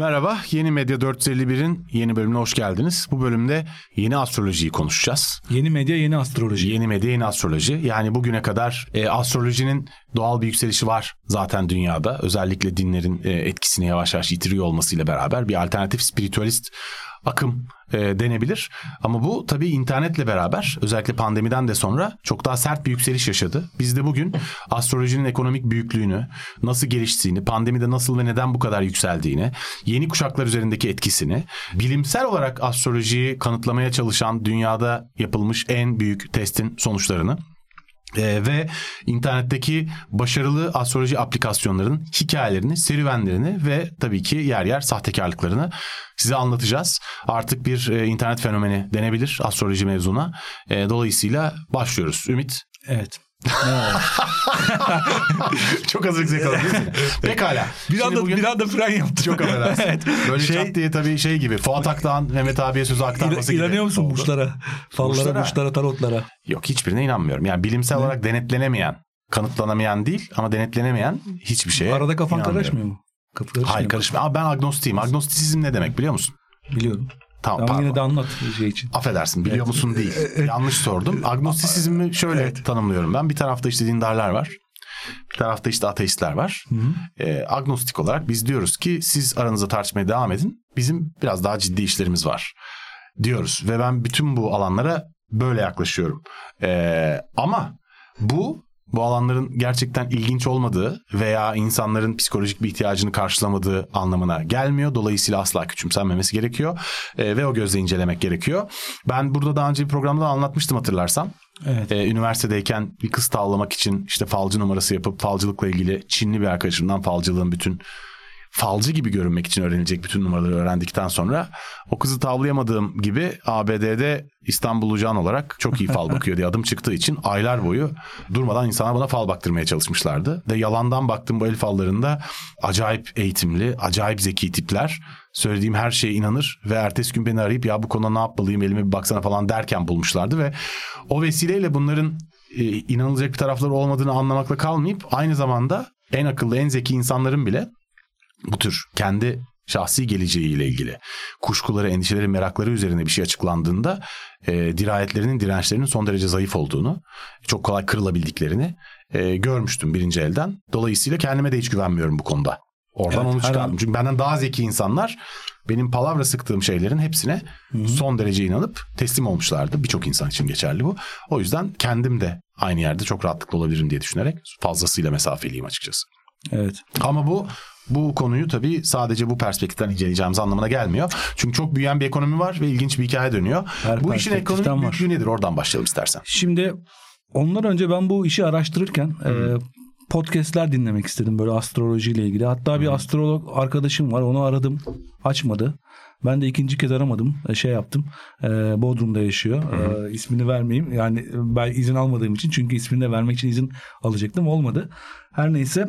Merhaba, Yeni Medya 451'in yeni bölümüne hoş geldiniz. Bu bölümde yeni astrolojiyi konuşacağız. Yeni medya, yeni astroloji. Yeni medya, yeni astroloji. Yani bugüne kadar e, astrolojinin doğal bir yükselişi var zaten dünyada. Özellikle dinlerin e, etkisini yavaş yavaş yitiriyor olmasıyla beraber bir alternatif spiritualist akım e, denebilir. Ama bu tabii internetle beraber özellikle pandemiden de sonra çok daha sert bir yükseliş yaşadı. Biz de bugün astrolojinin ekonomik büyüklüğünü, nasıl geliştiğini, pandemide nasıl ve neden bu kadar yükseldiğini, yeni kuşaklar üzerindeki etkisini, bilimsel olarak astrolojiyi kanıtlamaya çalışan dünyada yapılmış en büyük testin sonuçlarını ee, ve internetteki başarılı astroloji aplikasyonlarının hikayelerini, serüvenlerini ve tabii ki yer yer sahtekarlıklarını size anlatacağız. Artık bir e, internet fenomeni denebilir astroloji mevzuna. E, dolayısıyla başlıyoruz. Ümit. Evet. Çok yakaladım değil mi? Pekala. Bir anda, bugün... bir anda fren yaptı. Çok affedersin. evet. Böyle şey... çat diye tabii şey gibi. Fuat Aktan Mehmet abiye sözü aktarması gibi. İnanıyor musun oldu. burçlara? Fallara, burçlara, tarotlara. Yok hiçbirine inanmıyorum. Yani bilimsel ne? olarak denetlenemeyen, kanıtlanamayan değil ama denetlenemeyen hiçbir şeye Arada kafan karışmıyor mu? Kapı karışmıyor Hayır karışmıyor. Ama ben agnostiyim. Agnostisizm ne demek biliyor musun? Biliyorum. Tamam, tamam yine de anlat şey için. Affedersin biliyor evet. musun değil. Yanlış sordum. Agnostisizmi şöyle evet. tanımlıyorum ben. Bir tarafta işte dindarlar var. Bir tarafta işte ateistler var. Hı hı. E, agnostik olarak biz diyoruz ki siz aranızda tartışmaya devam edin. Bizim biraz daha ciddi işlerimiz var diyoruz. Ve ben bütün bu alanlara böyle yaklaşıyorum. E, ama bu bu alanların gerçekten ilginç olmadığı veya insanların psikolojik bir ihtiyacını karşılamadığı anlamına gelmiyor. Dolayısıyla asla küçümsenmemesi gerekiyor e, ve o gözle incelemek gerekiyor. Ben burada daha önce bir programda da anlatmıştım hatırlarsan. Evet. Ee, üniversitedeyken bir kız tavlamak için işte falcı numarası yapıp falcılıkla ilgili Çinli bir arkadaşımdan falcılığın bütün falcı gibi görünmek için öğrenilecek bütün numaraları öğrendikten sonra o kızı tavlayamadığım gibi ABD'de İstanbul Can olarak çok iyi fal bakıyor diye adım çıktığı için aylar boyu durmadan insana bana fal baktırmaya çalışmışlardı. De yalandan baktım bu el fallarında acayip eğitimli, acayip zeki tipler. Söylediğim her şeye inanır ve ertesi gün beni arayıp ya bu konuda ne yapmalıyım elime bir baksana falan derken bulmuşlardı ve o vesileyle bunların e, inanılacak bir tarafları olmadığını anlamakla kalmayıp aynı zamanda en akıllı en zeki insanların bile bu tür kendi şahsi geleceğiyle ilgili kuşkuları, endişeleri, merakları üzerine bir şey açıklandığında e, dirayetlerinin, dirençlerinin son derece zayıf olduğunu, çok kolay kırılabildiklerini e, görmüştüm birinci elden. Dolayısıyla kendime de hiç güvenmiyorum bu konuda. Oradan evet, onu çıkardım. An... Çünkü benden daha zeki insanlar benim palavra sıktığım şeylerin hepsine Hı-hı. son derece inanıp teslim olmuşlardı. Birçok insan için geçerli bu. O yüzden kendim de aynı yerde çok rahatlıkla olabilirim diye düşünerek fazlasıyla mesafeliyim açıkçası. Evet. Ama bu bu konuyu tabii sadece bu perspektiften inceleyeceğimiz anlamına gelmiyor. Çünkü çok büyüyen bir ekonomi var ve ilginç bir hikaye dönüyor. Her bu işin ekonomik büyüklüğü nedir? Oradan başlayalım istersen. Şimdi ondan önce ben bu işi araştırırken e, podcastler dinlemek istedim böyle astrolojiyle ilgili. Hatta bir hmm. astrolog arkadaşım var onu aradım açmadı. Ben de ikinci kez aramadım. E, şey yaptım. E, Bodrum'da yaşıyor. E, ismini vermeyeyim. Yani ben izin almadığım için. Çünkü ismini de vermek için izin alacaktım. Olmadı. Her neyse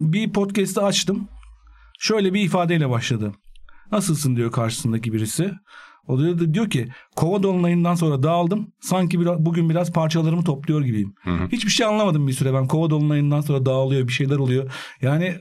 bir podcast'ı açtım. Şöyle bir ifadeyle başladı. Nasılsın diyor karşısındaki birisi. O da diyor ki kova dolunayından sonra dağıldım. Sanki biraz, bugün biraz parçalarımı topluyor gibiyim. Hı hı. Hiçbir şey anlamadım bir süre ben. Kova dolunayından sonra dağılıyor bir şeyler oluyor. Yani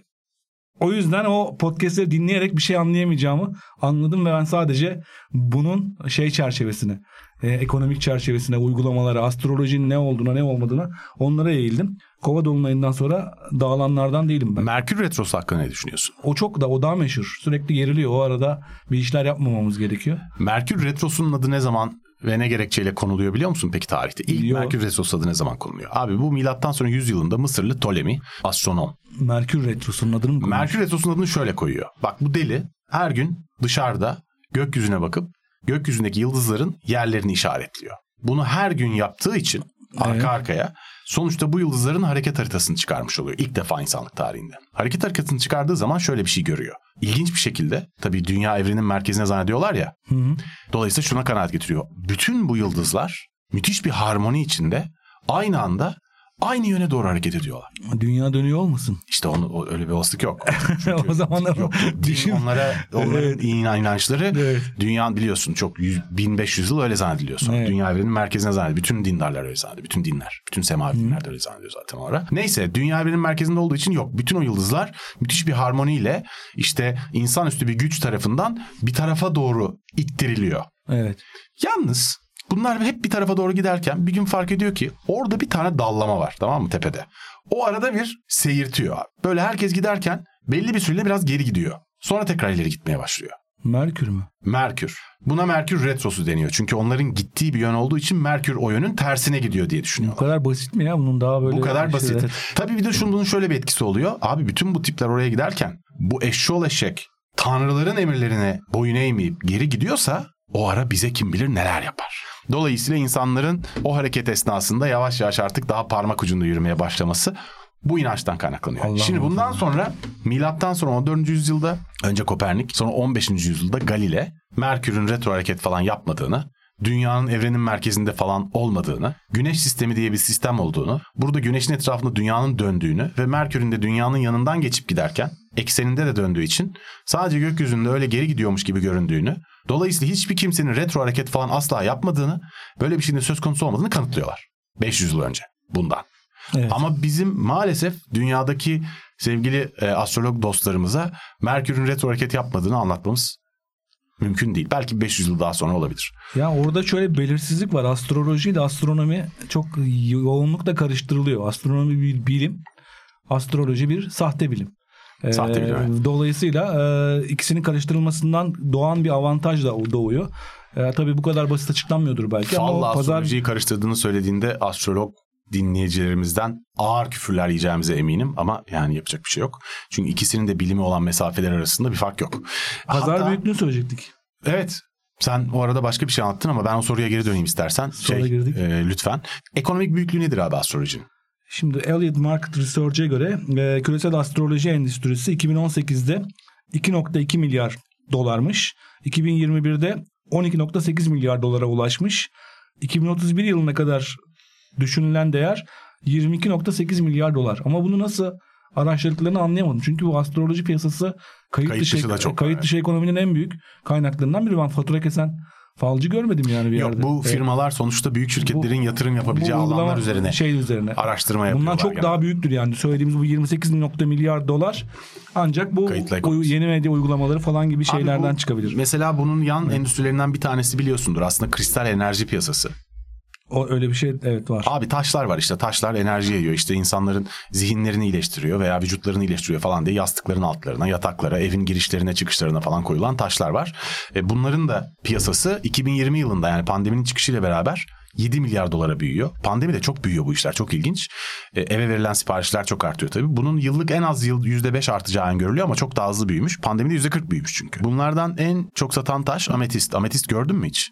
o yüzden o podcastleri dinleyerek bir şey anlayamayacağımı anladım ve ben sadece bunun şey çerçevesine, e, ekonomik çerçevesine, uygulamalara, astrolojinin ne olduğuna ne olmadığına onlara eğildim. Kova dolunayından sonra dağılanlardan değilim ben. Merkür Retrosu hakkında ne düşünüyorsun? O çok da o daha meşhur. Sürekli geriliyor. O arada bir işler yapmamamız gerekiyor. Merkür Retrosu'nun adı ne zaman ve ne gerekçeyle konuluyor biliyor musun peki tarihte? İlk Yo. Merkür Retrosu adı ne zaman konuluyor? Abi bu milattan sonra 100 yılında Mısırlı Ptolemy astronom. Merkür Retrosu'nun adını mı koyuyor? Merkür Retrosu'nun adını şöyle koyuyor. Bak bu deli her gün dışarıda gökyüzüne bakıp gökyüzündeki yıldızların yerlerini işaretliyor. Bunu her gün yaptığı için arka evet. arkaya sonuçta bu yıldızların hareket haritasını çıkarmış oluyor ilk defa insanlık tarihinde. Hareket haritasını çıkardığı zaman şöyle bir şey görüyor. İlginç bir şekilde tabii dünya evrenin merkezine zannediyorlar ya. Hı hı. Dolayısıyla şuna kanaat getiriyor. Bütün bu yıldızlar müthiş bir harmoni içinde aynı anda aynı yöne doğru hareket ediyorlar. Dünya dönüyor olmasın? İşte onu öyle bir olasılık yok. o zaman yok. Din onlara onların evet. inançları evet. dünya biliyorsun çok 100, 1500 yıl öyle zannediliyor sonra. Evet. Dünya evrenin merkezine zannediliyor. Bütün dindarlar öyle zannediyor. Bütün dinler. Bütün semavi dinler de öyle zannediyor zaten olarak. Neyse dünya evrenin merkezinde olduğu için yok. Bütün o yıldızlar müthiş bir harmoniyle işte insanüstü bir güç tarafından bir tarafa doğru ittiriliyor. Evet. Yalnız Bunlar hep bir tarafa doğru giderken bir gün fark ediyor ki orada bir tane dallama var tamam mı tepede. O arada bir seyirtiyor. Böyle herkes giderken belli bir süreyle biraz geri gidiyor. Sonra tekrar ileri gitmeye başlıyor. Merkür mü? Merkür. Buna Merkür retrosu deniyor. Çünkü onların gittiği bir yön olduğu için Merkür o yönün tersine gidiyor diye düşünüyor. Bu kadar basit mi ya? Bunun daha böyle... Bu kadar basit. Evet. Tabii bir de şunun bunun şöyle bir etkisi oluyor. Abi bütün bu tipler oraya giderken bu eşşoğlu eşek tanrıların emirlerine boyun eğmeyip geri gidiyorsa o ara bize kim bilir neler yapar. Dolayısıyla insanların o hareket esnasında yavaş yavaş artık daha parmak ucunda yürümeye başlaması bu inançtan kaynaklanıyor. Allah Şimdi bundan Allah. sonra milattan sonra 14. yüzyılda önce Kopernik sonra 15. yüzyılda Galile Merkür'ün retro hareket falan yapmadığını dünyanın evrenin merkezinde falan olmadığını, güneş sistemi diye bir sistem olduğunu, burada güneşin etrafında dünyanın döndüğünü ve Merkür'ün de dünyanın yanından geçip giderken ekseninde de döndüğü için sadece gökyüzünde öyle geri gidiyormuş gibi göründüğünü, dolayısıyla hiçbir kimsenin retro hareket falan asla yapmadığını, böyle bir şeyin söz konusu olmadığını kanıtlıyorlar. 500 yıl önce bundan. Evet. Ama bizim maalesef dünyadaki sevgili e, astrolog dostlarımıza Merkür'ün retro hareket yapmadığını anlatmamız mümkün değil. Belki 500 yıl daha sonra olabilir. Ya orada şöyle belirsizlik var. Astroloji ile astronomi çok yoğunlukla karıştırılıyor. Astronomi bir bilim, astroloji bir sahte bilim. Sahte bilim. Evet. Dolayısıyla e, ikisinin karıştırılmasından doğan bir avantaj da doğuyor. E, tabii bu kadar basit açıklanmıyordur belki Vallahi ama pazar... astrolojiyi karıştırdığını söylediğinde astrolog dinleyicilerimizden ağır küfürler yiyeceğimize eminim ama yani yapacak bir şey yok. Çünkü ikisinin de bilimi olan mesafeler arasında bir fark yok. Pazar Hatta, büyüklüğünü söyleyecektik. Evet. Sen o arada başka bir şey anlattın ama ben o soruya geri döneyim istersen. Sonra şey, girdik. E, lütfen. Ekonomik büyüklüğü nedir abi astrolojinin? Şimdi Elliott Market Research'e göre e, küresel astroloji endüstrisi 2018'de 2.2 milyar dolarmış. 2021'de 12.8 milyar dolara ulaşmış. 2031 yılına kadar düşünülen değer 22.8 milyar dolar. Ama bunu nasıl araştırdıklarını anlayamadım. Çünkü bu astroloji piyasası kayıt, kayıt dışı, dışı çok kayıt dışı ekonominin en büyük kaynaklarından biri. Ben fatura kesen falcı görmedim yani bir Yok, yerde. Bu firmalar evet. sonuçta büyük şirketlerin bu, yatırım yapabileceği bu alanlar üzerine şey üzerine araştırma yapıyorlar. Bundan çok yani. daha büyüktür yani. Söylediğimiz bu 28 nokta milyar dolar ancak bu yeni medya uygulamaları falan gibi şeylerden Abi bu, çıkabilir. Mesela bunun yan evet. endüstrilerinden bir tanesi biliyorsundur. Aslında kristal enerji piyasası. O öyle bir şey evet var. Abi taşlar var işte taşlar enerji yayıyor işte insanların zihinlerini iyileştiriyor veya vücutlarını iyileştiriyor falan diye yastıkların altlarına yataklara evin girişlerine çıkışlarına falan koyulan taşlar var. E bunların da piyasası 2020 yılında yani pandeminin çıkışıyla beraber 7 milyar dolara büyüyor. Pandemi de çok büyüyor bu işler. Çok ilginç. E, eve verilen siparişler çok artıyor tabii. Bunun yıllık en az yıl %5 artacağı öngörülüyor ama çok daha hızlı büyümüş. Pandemide %40 büyümüş çünkü. Bunlardan en çok satan taş ametist. Ametist gördün mü hiç?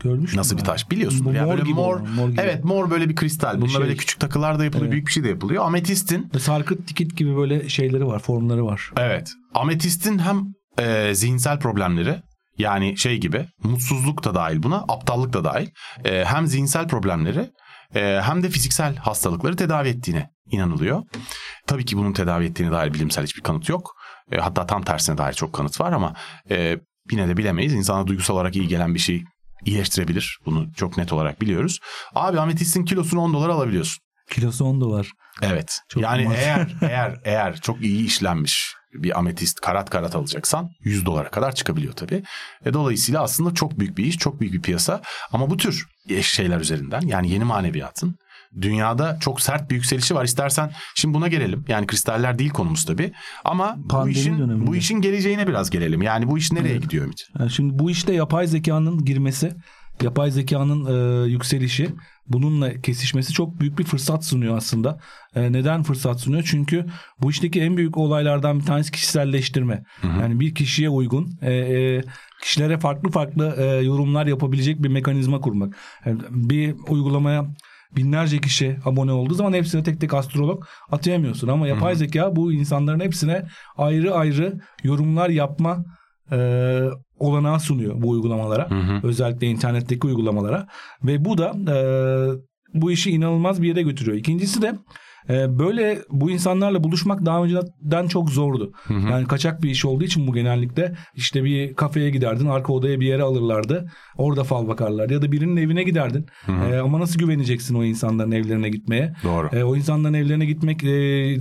Görmüş Nasıl bir taş biliyorsun. Bu yani mor böyle mor, mor gibi. Evet mor böyle bir kristal. Bunda şey, böyle küçük takılar da yapılıyor. Evet. Büyük bir şey de yapılıyor. Ametistin. Sarkıt dikit gibi böyle şeyleri var. Formları var. Evet. Ametistin hem e, zihinsel problemleri yani şey gibi mutsuzluk da dahil buna aptallık da dahil. E, hem zihinsel problemleri e, hem de fiziksel hastalıkları tedavi ettiğine inanılıyor. Tabii ki bunun tedavi ettiğine dair bilimsel hiçbir kanıt yok. E, hatta tam tersine dair çok kanıt var ama e, yine de bilemeyiz. İnsana duygusal olarak iyi gelen bir şey iyileştirebilir. Bunu çok net olarak biliyoruz. Abi ametistin kilosunu 10 dolar alabiliyorsun. Kilosu 10 dolar. Evet. Çok yani olmaz. eğer eğer eğer çok iyi işlenmiş bir ametist karat karat alacaksan 100 dolara kadar çıkabiliyor tabii. E, dolayısıyla aslında çok büyük bir iş, çok büyük bir piyasa. Ama bu tür şeyler üzerinden yani yeni maneviyatın dünyada çok sert bir yükselişi var. İstersen şimdi buna gelelim. Yani kristaller değil konumuz tabii. Ama Pandemi bu işin döneminde. bu işin geleceğine biraz gelelim. Yani bu iş nereye evet. gidiyor Ümit? Yani şimdi bu işte yapay zekanın girmesi, yapay zekanın e, yükselişi, bununla kesişmesi çok büyük bir fırsat sunuyor aslında. E, neden fırsat sunuyor? Çünkü bu işteki en büyük olaylardan bir tanesi kişiselleştirme. Hı hı. Yani bir kişiye uygun, e, e, kişilere farklı farklı e, yorumlar yapabilecek bir mekanizma kurmak. Yani bir uygulamaya binlerce kişi abone olduğu zaman hepsine tek tek astrolog atayamıyorsun. Ama yapay Hı-hı. zeka bu insanların hepsine ayrı ayrı yorumlar yapma e, olanağı sunuyor bu uygulamalara. Hı-hı. Özellikle internetteki uygulamalara. Ve bu da e, bu işi inanılmaz bir yere götürüyor. İkincisi de e, böyle bu insanlarla buluşmak daha önceden çok zordu. Hı hı. Yani kaçak bir iş olduğu için bu genellikle işte bir kafeye giderdin arka odaya bir yere alırlardı. Orada fal bakarlardı ya da birinin evine giderdin. Hı hı. E, ama nasıl güveneceksin o insanların evlerine gitmeye? Doğru. E, o insanların evlerine gitmek e,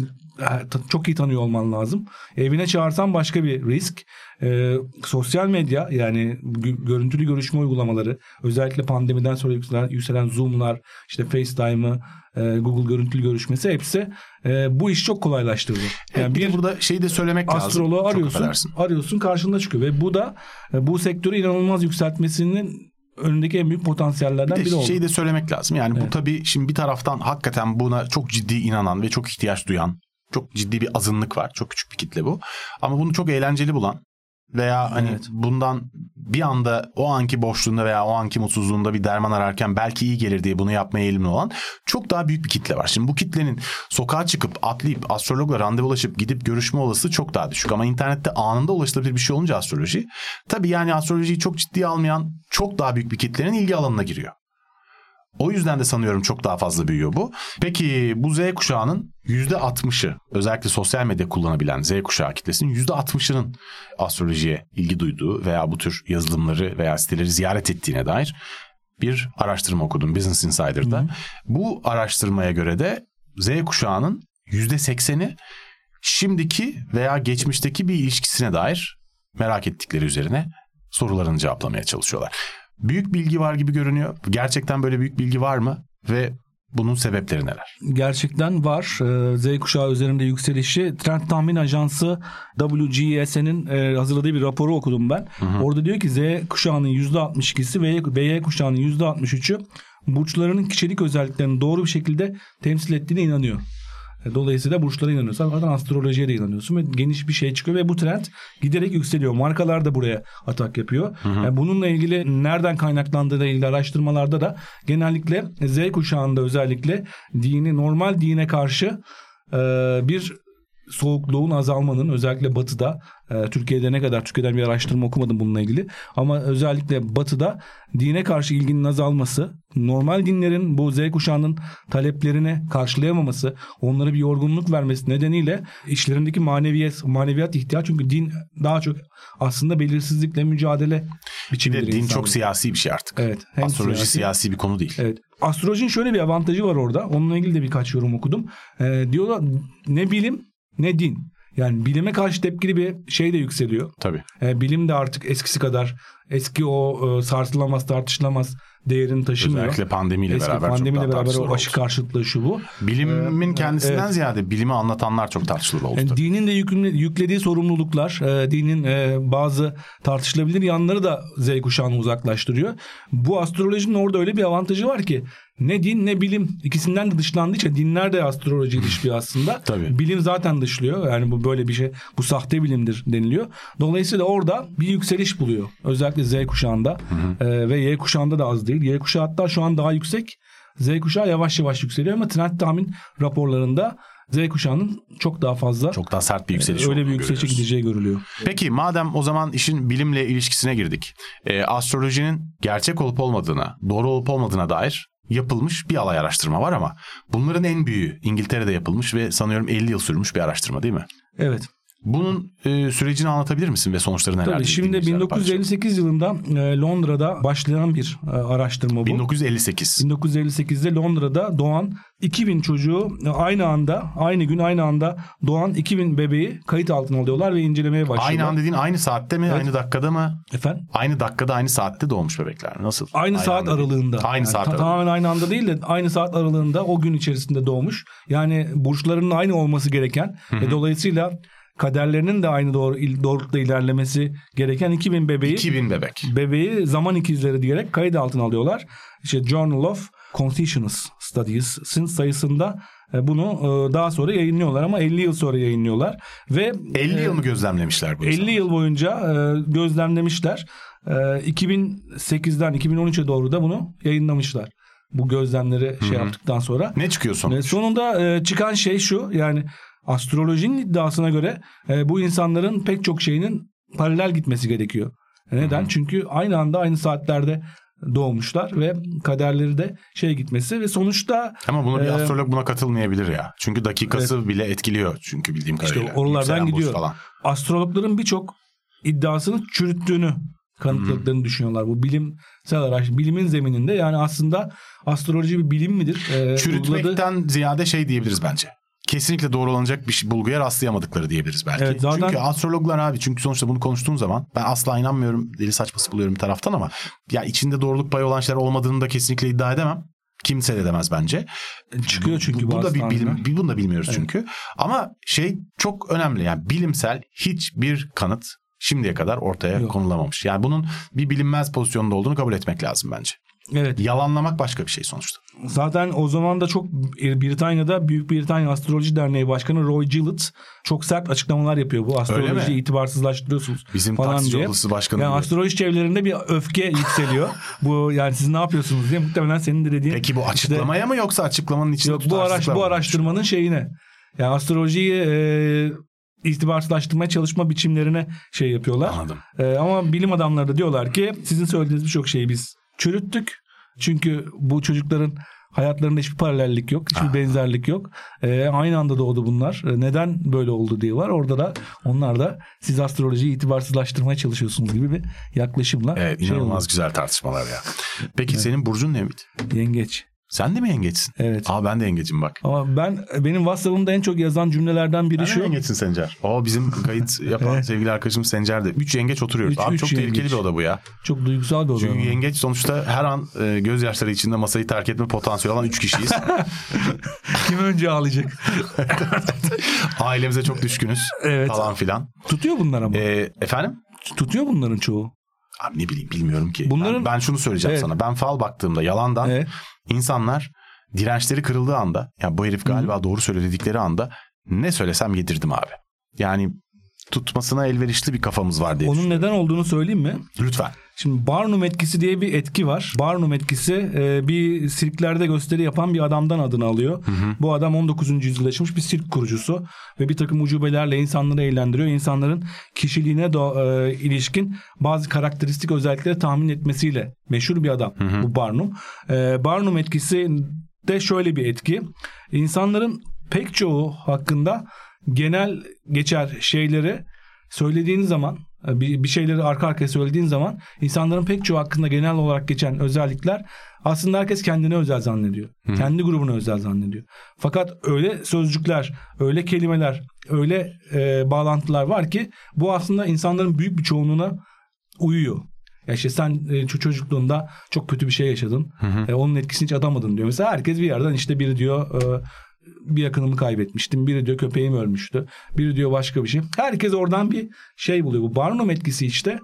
çok iyi tanıyor olman lazım. Evine çağırsan başka bir risk. E, sosyal medya yani görüntülü görüşme uygulamaları özellikle pandemiden sonra yükselen, yükselen Zoom'lar işte FaceTime'ı e, Google görüntülü görüşmesi hepsi e, bu iş çok kolaylaştırdı. Yani bir, bir burada şeyi de söylemek lazım. Astroloğu arıyorsun, arıyorsun karşında çıkıyor ve bu da e, bu sektörü inanılmaz yükseltmesinin önündeki en büyük potansiyellerden biri oldu. Şeyi de söylemek lazım. Yani evet. bu tabii şimdi bir taraftan hakikaten buna çok ciddi inanan ve çok ihtiyaç duyan çok ciddi bir azınlık var. Çok küçük bir kitle bu. Ama bunu çok eğlenceli bulan veya hani evet. bundan bir anda o anki boşluğunda veya o anki mutsuzluğunda bir derman ararken belki iyi gelir diye bunu yapmaya eğilimli olan çok daha büyük bir kitle var. Şimdi bu kitlenin sokağa çıkıp atlayıp astrologla randevulaşıp gidip görüşme olası çok daha düşük ama internette anında ulaşılabilir bir şey olunca astroloji tabii yani astrolojiyi çok ciddiye almayan çok daha büyük bir kitlenin ilgi alanına giriyor. O yüzden de sanıyorum çok daha fazla büyüyor bu. Peki bu Z kuşağının %60'ı özellikle sosyal medya kullanabilen Z kuşağı kitlesinin %60'ının astrolojiye ilgi duyduğu veya bu tür yazılımları veya siteleri ziyaret ettiğine dair bir araştırma okudum Business Insider'da. Hı. Bu araştırmaya göre de Z kuşağının %80'i şimdiki veya geçmişteki bir ilişkisine dair merak ettikleri üzerine sorularını cevaplamaya çalışıyorlar büyük bilgi var gibi görünüyor. Gerçekten böyle büyük bilgi var mı? Ve bunun sebepleri neler? Gerçekten var. Ee, Z kuşağı üzerinde yükselişi Trend Tahmin Ajansı WGS'nin e, hazırladığı bir raporu okudum ben. Hı hı. Orada diyor ki Z kuşağının %62'si ve Y kuşağının %63'ü burçlarının kişilik özelliklerini doğru bir şekilde temsil ettiğine inanıyor. E, dolayısıyla burçlara inanıyorsan zaten astrolojiye de inanıyorsun ve geniş bir şey çıkıyor ve bu trend giderek yükseliyor. Markalar da buraya atak yapıyor. Hı hı. Yani e, bununla ilgili nereden kaynaklandığıyla ilgili araştırmalarda da genellikle Z kuşağında özellikle dini normal dine karşı e, bir soğukluğun azalmanın özellikle batıda e, Türkiye'de ne kadar Türkiye'den bir araştırma okumadım bununla ilgili ama özellikle batıda dine karşı ilginin azalması normal dinlerin bu Z kuşağının taleplerini karşılayamaması onlara bir yorgunluk vermesi nedeniyle işlerindeki maneviyat, maneviyat ihtiyaç çünkü din daha çok aslında belirsizlikle mücadele biçimidir. Bir din çok siyasi bir şey artık. Evet. Astroloji siyasi, siyasi bir konu değil. Evet. Astrolojinin şöyle bir avantajı var orada. Onunla ilgili de birkaç yorum okudum. Ee, diyorlar ne bilim ne din. Yani bilime karşı tepkili bir şey de yükseliyor. Tabii. E, bilim de artık eskisi kadar eski o e, sarsılamaz tartışılamaz değerini taşımıyor. Özellikle pandemiyle Eski beraber pandemiyle çok beraber o aşı karşıtlığı şu bu. Bilimin ee, kendisinden evet. ziyade bilimi anlatanlar çok tartışılır oldu. Yani dinin de yüklediği sorumluluklar, e, dinin e, bazı tartışılabilir yanları da Z kuşağını uzaklaştırıyor. Bu astrolojinin orada öyle bir avantajı var ki ne din ne bilim ikisinden de dışlandığı için dinler de astroloji dışlıyor aslında. Tabii. Bilim zaten dışlıyor. Yani bu böyle bir şey. Bu sahte bilimdir deniliyor. Dolayısıyla orada bir yükseliş buluyor. Özellikle Z kuşağında hı hı. E, ve Y kuşağında da az değil. Y kuşağı hatta şu an daha yüksek. Z kuşağı yavaş yavaş yükseliyor ama trend tahmin raporlarında Z kuşağının çok daha fazla çok daha sert bir yükseliş öyle bir yükselişe gideceği görülüyor. Peki madem o zaman işin bilimle ilişkisine girdik. E, astrolojinin gerçek olup olmadığına, doğru olup olmadığına dair yapılmış bir alay araştırma var ama bunların en büyüğü İngiltere'de yapılmış ve sanıyorum 50 yıl sürmüş bir araştırma değil mi? Evet. Bunun e, sürecini anlatabilir misin ve sonuçları neler? Tabii şimdi 1958 yılında e, Londra'da başlayan bir e, araştırma bu. 1958. 1958'de Londra'da doğan 2000 çocuğu e, aynı anda, aynı gün aynı anda doğan 2000 bebeği kayıt altına alıyorlar ve incelemeye başlıyorlar. Aynı anda dediğin aynı saatte mi, evet. aynı dakikada mı? Efendim? Aynı dakikada, aynı saatte doğmuş bebekler. Nasıl? Aynı, aynı saat aralığında. Aynı yani, saat aralığında. Tamamen aynı anda değil de aynı saat aralığında o gün içerisinde doğmuş. Yani burçlarının aynı olması gereken ve dolayısıyla kaderlerinin de aynı doğru doğrultuda ilerlemesi gereken 2000 bebeği 2000 bebek. Bebeği zaman ikizleri diyerek kayıt altına alıyorlar. İşte Journal of Consciousness Studies'in sayısında e, bunu e, daha sonra yayınlıyorlar ama 50 yıl sonra yayınlıyorlar ve 50 yıl mı gözlemlemişler bu 50 zaman? yıl boyunca e, gözlemlemişler. 2008'den 2013'e doğru da bunu yayınlamışlar. Bu gözlemleri Hı-hı. şey yaptıktan sonra. Ne çıkıyor sonuç? Sonunda çıkan şey şu yani astrolojinin iddiasına göre e, bu insanların pek çok şeyinin paralel gitmesi gerekiyor. Neden? Hı-hı. Çünkü aynı anda aynı saatlerde doğmuşlar ve kaderleri de şey gitmesi ve sonuçta Ama bunu bir Ee, astrolog buna katılmayabilir ya. Çünkü dakikası bile etkiliyor çünkü bildiğim İşte kadarıyla. oralardan Yükselen burç gidiyor. Falan. astrologların birçok iddiasını çürüttüğünü kanıtladıklarını düşünüyorlar. Bu bilimsel araç, bilimin zemininde yani aslında astroloji bir bilim midir? Ee, Çürütmekten ziyade şey diyebiliriz bence. Kesinlikle doğrulanacak bir şey, bulguya rastlayamadıkları diyebiliriz belki. Evet, zaten- Çünkü astrologlar abi çünkü sonuçta bunu konuştuğun zaman ben asla inanmıyorum deli saçması buluyorum bir taraftan ama ya içinde doğruluk payı olan şeyler olmadığını da kesinlikle iddia edemem. Kimse de demez bence. çıkıyor çünkü bu, bu, bu da bir bilim, bir- bunu da bilmiyoruz Evet. çünkü. Ama şey çok önemli yani bilimsel hiçbir kanıt şimdiye kadar ortaya Yok. konulamamış. Yani bunun bir bilinmez pozisyonda olduğunu kabul etmek lazım bence. Evet. Yalanlamak başka bir şey sonuçta. Zaten o zaman da çok Britanya'da Büyük Britanya Astroloji Derneği Başkanı Roy Gillett çok sert açıklamalar yapıyor. Bu astrolojiyi itibarsızlaştırıyorsunuz Bizim falan diye. odası başkanı. Yani diyor. astroloji çevrelerinde bir öfke yükseliyor. bu yani siz ne yapıyorsunuz diye muhtemelen senin de dediğin. Peki bu işte- açıklamaya mı yoksa açıklamanın içinde Yok bu tutarsızlıklar bu araştırmanın şeyine. Yani astrolojiyi e, itibarsızlaştırmaya çalışma biçimlerine şey yapıyorlar. Anladım. E, ama bilim adamları da diyorlar ki sizin söylediğiniz birçok şeyi biz çürüttük. Çünkü bu çocukların hayatlarında hiçbir paralellik yok, hiçbir Aa. benzerlik yok. E, aynı anda doğdu bunlar. E, neden böyle oldu diyorlar. Orada da onlar da siz astrolojiyi itibarsızlaştırmaya çalışıyorsunuz gibi bir yaklaşımla Evet şey inanılmaz oldu. güzel tartışmalar ya. Peki senin burcun ne Ümit? Yengeç. Sen de mi yengeçsin? Evet. Aa ben de yengecim bak. Ama ben benim WhatsApp'ımda en çok yazan cümlelerden biri Ben şu. de yengeçsin Sencer. O bizim kayıt yapan Evet. sevgili arkadaşımız Sencer de. Üç yengeç oturuyoruz. Üç- Abi üç çok tehlikeli yengeç. bir oda bu ya. Çok duygusal bir oda. Çünkü yengeç sonuçta her an e, gözyaşları içinde masayı terk etme potansiyeli olan üç kişiyiz. Kim önce ağlayacak? Ailemize çok düşkünüz Evet. falan filan. Tutuyor bunlar ama. E, efendim? Tutuyor bunların çoğu. Abi ne bileyim bilmiyorum ki. Bunların- Ben, ben şunu söyleyeceğim Evet. sana. Ben fal baktığımda yalandan Evet. İnsanlar dirençleri kırıldığı anda ya bu herif galiba doğru söyledikleri anda ne söylesem yedirdim abi. Yani tutmasına elverişli bir kafamız var diye Onun neden olduğunu söyleyeyim mi? Lütfen. Şimdi Barnum etkisi diye bir etki var. Barnum etkisi e, bir sirklerde gösteri yapan bir adamdan adını alıyor. Bu adam 19. yüzyılda yaşamış bir sirk kurucusu ve bir takım ucubelerle insanları eğlendiriyor. İnsanların kişiliğine do- e, ilişkin bazı karakteristik özellikleri tahmin etmesiyle meşhur bir adam bu Barnum. E, Barnum etkisi de şöyle bir etki. İnsanların pek çoğu hakkında genel geçer şeyleri söylediğin zaman bir, bir şeyleri arka arkaya söylediğin zaman insanların pek çoğu hakkında genel olarak geçen özellikler aslında herkes kendine özel zannediyor. Kendi grubuna özel zannediyor. Fakat öyle sözcükler, öyle kelimeler, öyle e, bağlantılar var ki bu aslında insanların büyük bir çoğunluğuna uyuyor. Ya işte sen e, ço- çocukluğunda çok kötü bir şey yaşadın. E, onun etkisini hiç atamadın diyor. Mesela herkes bir yerden işte biri diyor e, bir yakınımı kaybetmiştim. Biri diyor köpeğim ölmüştü. Biri diyor başka bir şey. Herkes oradan bir şey buluyor. Bu Barnum etkisi işte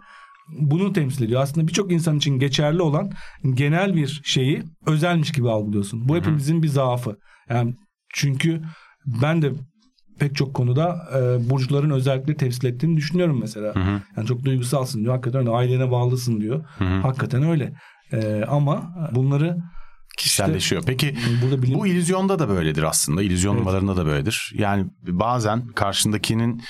bunu temsil ediyor. Aslında birçok insan için geçerli olan genel bir şeyi özelmiş gibi algılıyorsun. Bu hepimizin bir zaafı. Yani çünkü ben de pek çok konuda e, burçların özellikleri temsil ettiğini düşünüyorum mesela. Yani çok duygusalsın diyor. Hakikaten öyle. Ailene bağlısın diyor. Hakikaten öyle. E, ama bunları Kişiselleşiyor. Peki burada bilim bu illüzyonda da böyledir aslında. İllüzyon numaralarında da böyledir. Yani bazen karşındakinin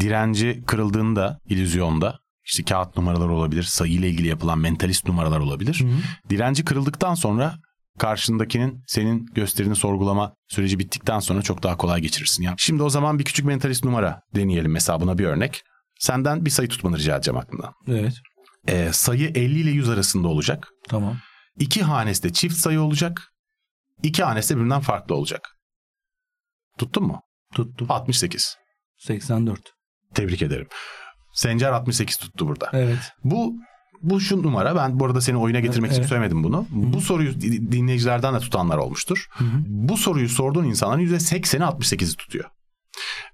direnci kırıldığında illüzyonda işte kağıt numaralar olabilir, sayı ile ilgili yapılan mentalist numaralar olabilir. Direnci kırıldıktan sonra karşındakinin senin gösterini sorgulama süreci bittikten sonra çok daha kolay geçirirsin. Yani şimdi o zaman bir küçük mentalist numara deneyelim mesela buna bir örnek. Senden bir sayı tutmanı rica edeceğim aklından. Evet. Ee, sayı 50 ile 100 arasında olacak. Tamam. İki hanesi de çift sayı olacak. İki hanesi de birbirinden farklı olacak. Tuttun mu? Tuttu. 68. 84. Tebrik ederim. Sencer 68 tuttu burada. Evet. Bu bu şu numara. Ben bu arada seni oyuna getirmek için Evet. söylemedim bunu. Bu soruyu di- dinleyicilerden de tutanlar olmuştur. Bu soruyu sorduğun insanların %80'i 68'i tutuyor.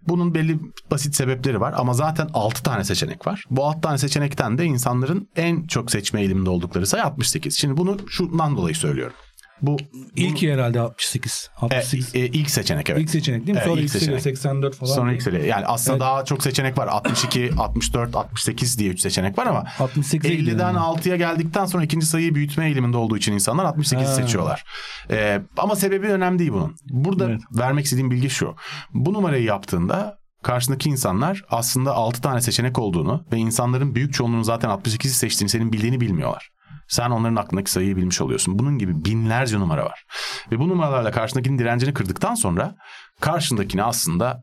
Bunun belli basit sebepleri var ama zaten 6 tane seçenek var. Bu 6 tane seçenekten de insanların en çok seçme eğiliminde oldukları sayı 68. Şimdi bunu şundan dolayı söylüyorum. Bu İlk herhalde 68. e, 68. e, ilk seçenek evet. ilk seçenek değil mi? Evet, Sonra ilk seçenek. 84 falan. Sonra yükseliyor. Yani aslında Evet. daha çok seçenek var. 62, 64, 68 diye 3 seçenek var ama 68'e gidiyor 50'den yani. 6'ya geldikten sonra ikinci sayıyı büyütme eğiliminde olduğu için insanlar 68 Ha. seçiyorlar. Ee, ama sebebi önemli değil bunun. Burada Evet. vermek istediğim bilgi şu. Bu numarayı yaptığında karşındaki insanlar aslında 6 tane seçenek olduğunu ve insanların büyük çoğunluğunun zaten 68'i seçtiğini senin bildiğini bilmiyorlar. Sen onların aklındaki sayıyı bilmiş oluyorsun. Bunun gibi binlerce numara var. Ve bu numaralarla karşındakinin direncini kırdıktan sonra karşındakini aslında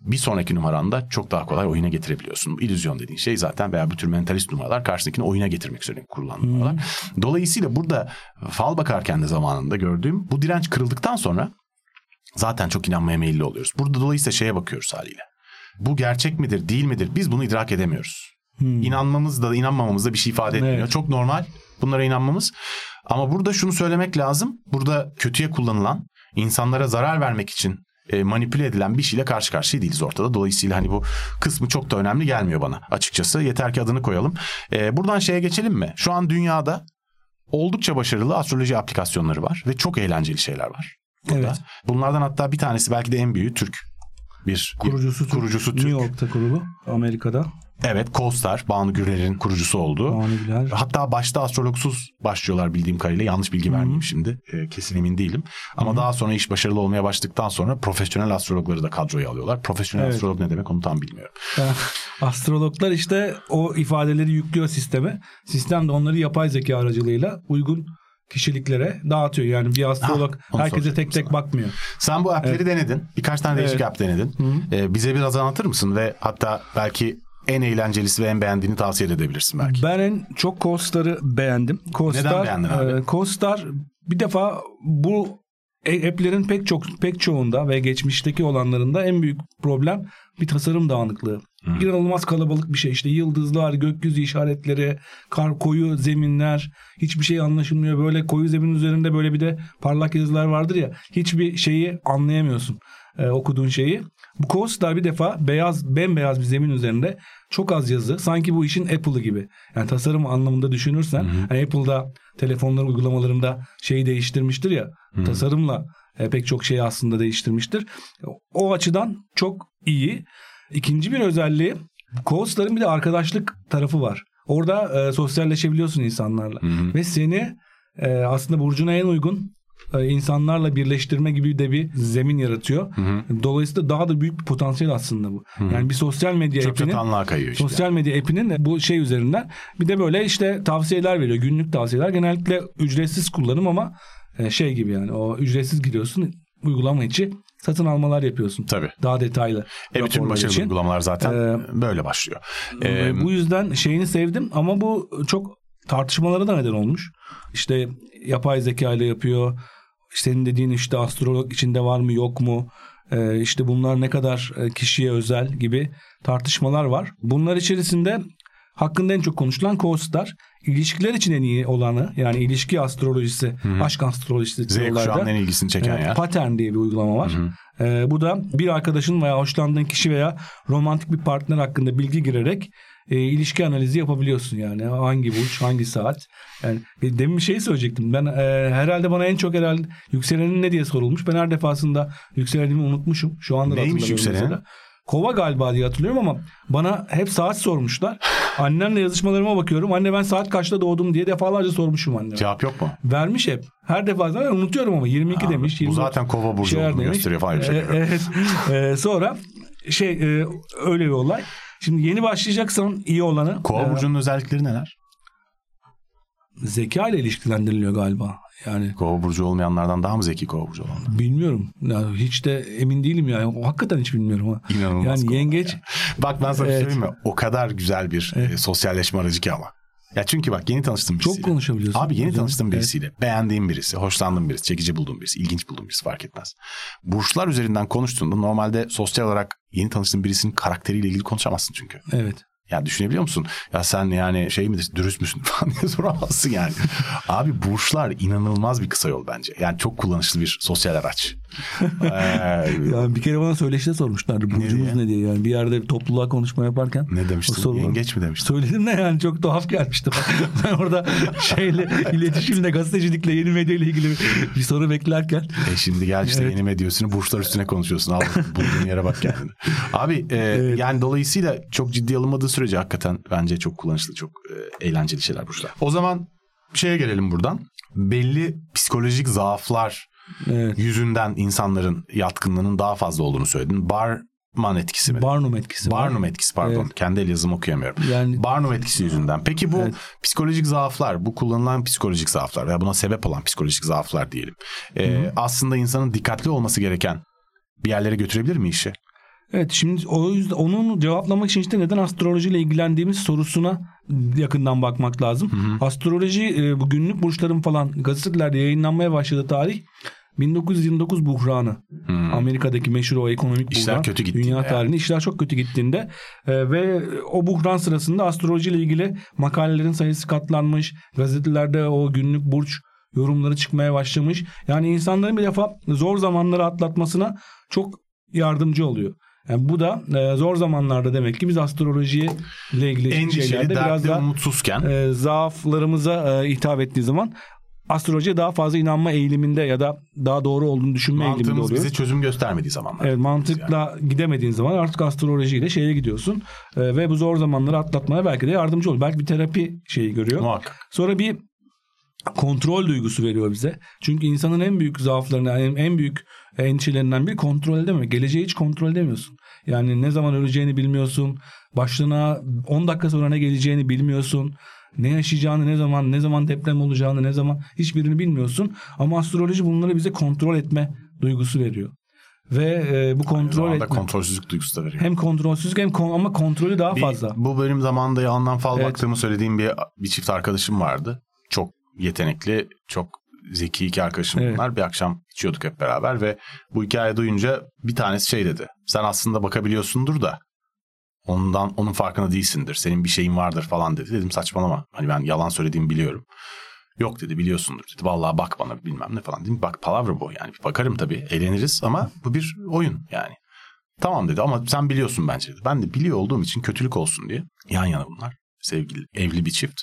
bir sonraki numaranda çok daha kolay oyuna getirebiliyorsun. İllüzyon dediğin şey zaten veya bu tür mentalist numaralar karşındakini oyuna getirmek üzere kurulan numaralar. Dolayısıyla burada fal bakarken de zamanında gördüğüm bu direnç kırıldıktan sonra zaten çok inanmaya meyilli oluyoruz. Burada dolayısıyla şeye bakıyoruz haliyle. Bu gerçek midir değil midir biz bunu idrak edemiyoruz. Hmm. İnanmamız da inanmamamız da bir şey ifade etmiyor. Evet. Çok normal bunlara inanmamız. Ama burada şunu söylemek lazım. Burada kötüye kullanılan insanlara zarar vermek için e, manipüle edilen bir şeyle karşı karşıya değiliz ortada. Dolayısıyla hani bu kısmı çok da önemli gelmiyor bana açıkçası. Yeter ki adını koyalım. E, buradan şeye geçelim mi? Şu an dünyada oldukça başarılı astroloji aplikasyonları var ve çok eğlenceli şeyler var. Burada. Evet. Bunlardan hatta bir tanesi belki de en büyüğü Türk bir kurucusu, kurucusu Türk. New York'ta kurulu Amerika'da. Evet Co-Star Banu Gürer'in kurucusu oldu. Banu Güler. Hatta başta astrologsuz başlıyorlar bildiğim kadarıyla. Yanlış bilgi vermeyeyim şimdi. E, kesin emin değilim. Ama Hı-hı. daha sonra iş başarılı olmaya başladıktan sonra profesyonel astrologları da kadroya alıyorlar. Profesyonel evet. astrolog ne demek onu tam bilmiyorum. Astrologlar işte o ifadeleri yüklüyor sisteme. Sistem de onları yapay zeka aracılığıyla uygun kişiliklere dağıtıyor. Yani bir astrolog ha, herkese tek tek sana. bakmıyor. Sen bu app'leri evet. denedin. Birkaç tane değişik evet. app denedin. Ee, bize biraz anlatır mısın ve hatta belki en eğlencelisi ve en beğendiğini tavsiye edebilirsin belki. Ben en çok Co-Star'ı beğendim. Co-Star, Neden beğendin abi? E, Co-Star bir defa bu e, app'lerin pek çok pek çoğunda ve geçmişteki olanlarında en büyük problem bir tasarım dağınıklığı. Hmm. İnanılmaz kalabalık bir şey işte yıldızlar, gökyüzü işaretleri, kar koyu zeminler, hiçbir şey anlaşılmıyor. Böyle koyu zemin üzerinde böyle bir de parlak yazılar vardır ya. Hiçbir şeyi anlayamıyorsun e, okuduğun şeyi. Bu Coaster bir defa beyaz, bembeyaz bir zemin üzerinde çok az yazı. Sanki bu işin Apple'ı gibi. Yani tasarım anlamında düşünürsen hani Apple'da telefonların uygulamalarında şeyi değiştirmiştir ya. Hı-hı. Tasarımla e, pek çok şeyi aslında değiştirmiştir. O açıdan çok iyi. İkinci bir özelliği Coaster'ın bir de arkadaşlık tarafı var. Orada e, sosyalleşebiliyorsun insanlarla. Hı-hı. Ve seni e, aslında burcuna en uygun insanlarla birleştirme gibi de bir zemin yaratıyor. Hı hı. Dolayısıyla daha da büyük bir potansiyel aslında bu. Hı hı. Yani bir sosyal medya Çok app'inin kayıyor işte. sosyal medya app'inin bu şey üzerinden bir de böyle işte tavsiyeler veriyor. Günlük tavsiyeler. Genellikle ücretsiz kullanım ama e, şey gibi yani o ücretsiz giriyorsun uygulama içi satın almalar yapıyorsun. Tabii. Daha detaylı. E bütün başarılı için. uygulamalar zaten ee, böyle başlıyor. Ee, bu yüzden şeyini sevdim ama bu çok tartışmalara da neden olmuş. İşte yapay zeka ile yapıyor senin dediğin işte astrolog içinde var mı yok mu? Ee, işte bunlar ne kadar e, kişiye özel gibi tartışmalar var. Bunlar içerisinde hakkında en çok konuşulan co-star. İlişkiler için en iyi olanı yani ilişki astrolojisi, Hı-hı. aşk astrolojisi Z kuşağının en ilgisini çeken e, yer. Pattern diye bir uygulama var. E, bu da bir arkadaşın veya hoşlandığın kişi veya romantik bir partner hakkında bilgi girerek e, ilişki analizi yapabiliyorsun yani. Hangi burç, hangi saat. Yani e, demin bir şey söyleyecektim. Ben e, herhalde bana en çok herhalde yükselenin ne diye sorulmuş. Ben her defasında yükselenimi unutmuşum. Şu anda da Neymiş yükselenin? Kova galiba diye hatırlıyorum ama bana hep saat sormuşlar. Annemle yazışmalarıma bakıyorum. Anne ben saat kaçta doğdum diye defalarca sormuşum anneme. Cevap yok mu? Vermiş hep. Her defasında ben unutuyorum ama 22 ha, demiş. Bu zaten kova burcu olduğunu gösteriyor falan şey. Evet. ee, sonra şey e, öyle bir olay. Şimdi yeni başlayacaksan iyi olanı. Kova e, burcunun özellikleri neler? Zeka ile ilişkilendiriliyor galiba. Yani Kova burcu olmayanlardan daha mı zeki Kova burcu olanlar? Bilmiyorum. Yani hiç de emin değilim yani. Hakikaten hiç bilmiyorum ama. İnanılmaz. Yani yengeç. Ya. Bak ben sana evet. söyleyeyim mi? O kadar güzel bir evet. E, sosyalleşme aracı ki ama. Ya çünkü bak yeni tanıştığım birisiyle. Çok konuşabiliyorsun. Abi yeni tanıştığım birisiyle. Evet. Beğendiğim birisi, hoşlandığım birisi, çekici bulduğum birisi, ilginç bulduğum birisi fark etmez. Burçlar üzerinden konuştuğunda normalde sosyal olarak yeni tanıştığın birisinin karakteriyle ilgili konuşamazsın çünkü. Evet. Ya düşünebiliyor musun? Ya sen yani şey midir dürüst müsün falan diye soramazsın yani. Abi burçlar inanılmaz bir kısa yol bence. Yani çok kullanışlı bir sosyal araç. ee, yani bir kere bana söyleşte sormuşlardı. Burcumuz ne diye? ne diye yani bir yerde bir topluluğa konuşma yaparken. Ne demiştin? Soru, Yengeç mi demiştin? Söyledim ne yani çok tuhaf gelmişti. ben orada şeyle iletişimle gazetecilikle yeni medya ile ilgili bir soru beklerken. E şimdi gel işte evet. yeni medyasını burçlar üstüne konuşuyorsun. Al bulduğun yere bak kendini. Abi e, evet. yani dolayısıyla çok ciddi alınmadığı sürece hakikaten bence çok kullanışlı, çok e, eğlenceli şeyler burçlar. O zaman şeye gelelim buradan. Belli psikolojik zaaflar evet. yüzünden insanların yatkınlığının daha fazla olduğunu söyledin. Bar Man etkisi mi? Barnum etkisi. Barnum etkisi pardon. Evet. Kendi el yazımı okuyamıyorum. Yani Barnum etkisi yüzünden. Peki bu evet. psikolojik zaaflar, bu kullanılan psikolojik zaaflar veya buna sebep olan psikolojik zaaflar diyelim. Ee, aslında insanın dikkatli olması gereken bir yerlere götürebilir mi işi? Evet şimdi o yüzden onun cevaplamak için işte neden astrolojiyle ilgilendiğimiz sorusuna yakından bakmak lazım. Hı hı. Astroloji e, bu günlük burçların falan gazetelerde yayınlanmaya başladığı tarih 1929 buhranı. Hmm. Amerika'daki meşhur o ekonomik işler buhran. kötü gitti. Dünya tarihinde işler çok kötü gittiğinde e, ve o buhran sırasında astroloji ile ilgili makalelerin sayısı katlanmış. Gazetelerde o günlük burç yorumları çıkmaya başlamış. Yani insanların bir defa zor zamanları atlatmasına çok yardımcı oluyor. Yani bu da e, zor zamanlarda demek ki biz astrolojiye ile ilgili Endişeli, şeylerde biraz da umutsuzken e, zaaflarımıza e, hitap ettiği zaman astrolojiye daha fazla inanma eğiliminde ya da daha doğru olduğunu düşünme eğiliminde oluyor. bize çözüm göstermediği zamanlar. Evet mantıkla yani. gidemediğin zaman artık astrolojiyle şeye gidiyorsun e, ve bu zor zamanları atlatmaya belki de yardımcı olur. Belki bir terapi şeyi görüyor. Muhakkak. Sonra bir kontrol duygusu veriyor bize. Çünkü insanın en büyük zaaflarından, yani en büyük endişelerinden biri kontrol edemiyor. Geleceği hiç kontrol edemiyorsun. Yani ne zaman öleceğini bilmiyorsun. Başlığına 10 dakika sonra ne geleceğini bilmiyorsun. Ne yaşayacağını, ne zaman, ne zaman deprem olacağını, ne zaman hiçbirini bilmiyorsun. Ama astroloji bunları bize kontrol etme duygusu veriyor. Ve e, bu kontrol etme. kontrolsüzlük duygusu da veriyor. Hem kontrolsüzlük hem kon- ama kontrolü daha bir, fazla. Bu benim zamanında yalandan fal evet. baktığımı söylediğim bir bir çift arkadaşım vardı. Çok yetenekli, çok zeki iki arkadaşım evet. bunlar. Bir akşam içiyorduk hep beraber ve bu hikaye duyunca bir tanesi şey dedi. Sen aslında bakabiliyorsundur da ondan onun farkında değilsindir. Senin bir şeyin vardır falan dedi. Dedim saçmalama. Hani ben yalan söylediğimi biliyorum. Yok dedi biliyorsundur dedi. Vallahi bak bana bilmem ne falan. Dedim bak palavra bu yani. Bakarım tabii eğleniriz ama bu bir oyun yani. Tamam dedi ama sen biliyorsun bence dedi. Ben de biliyor olduğum için kötülük olsun diye. Yan yana bunlar. Sevgili evli bir çift.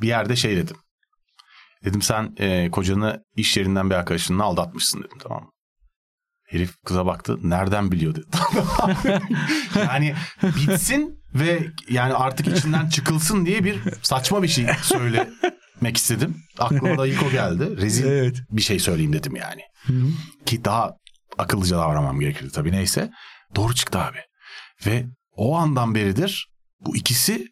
Bir yerde şey dedim. Dedim sen e, kocanı iş yerinden bir arkadaşınla aldatmışsın dedim tamam mı? Herif kıza baktı. Nereden biliyor dedi. yani bitsin ve yani artık içinden çıkılsın diye bir saçma bir şey söylemek istedim. Aklıma da ilk o geldi. Rezil evet. bir şey söyleyeyim dedim yani. Hı-hı. Ki daha akıllıca davranmam gerekirdi tabii neyse. Doğru çıktı abi. Ve o andan beridir bu ikisi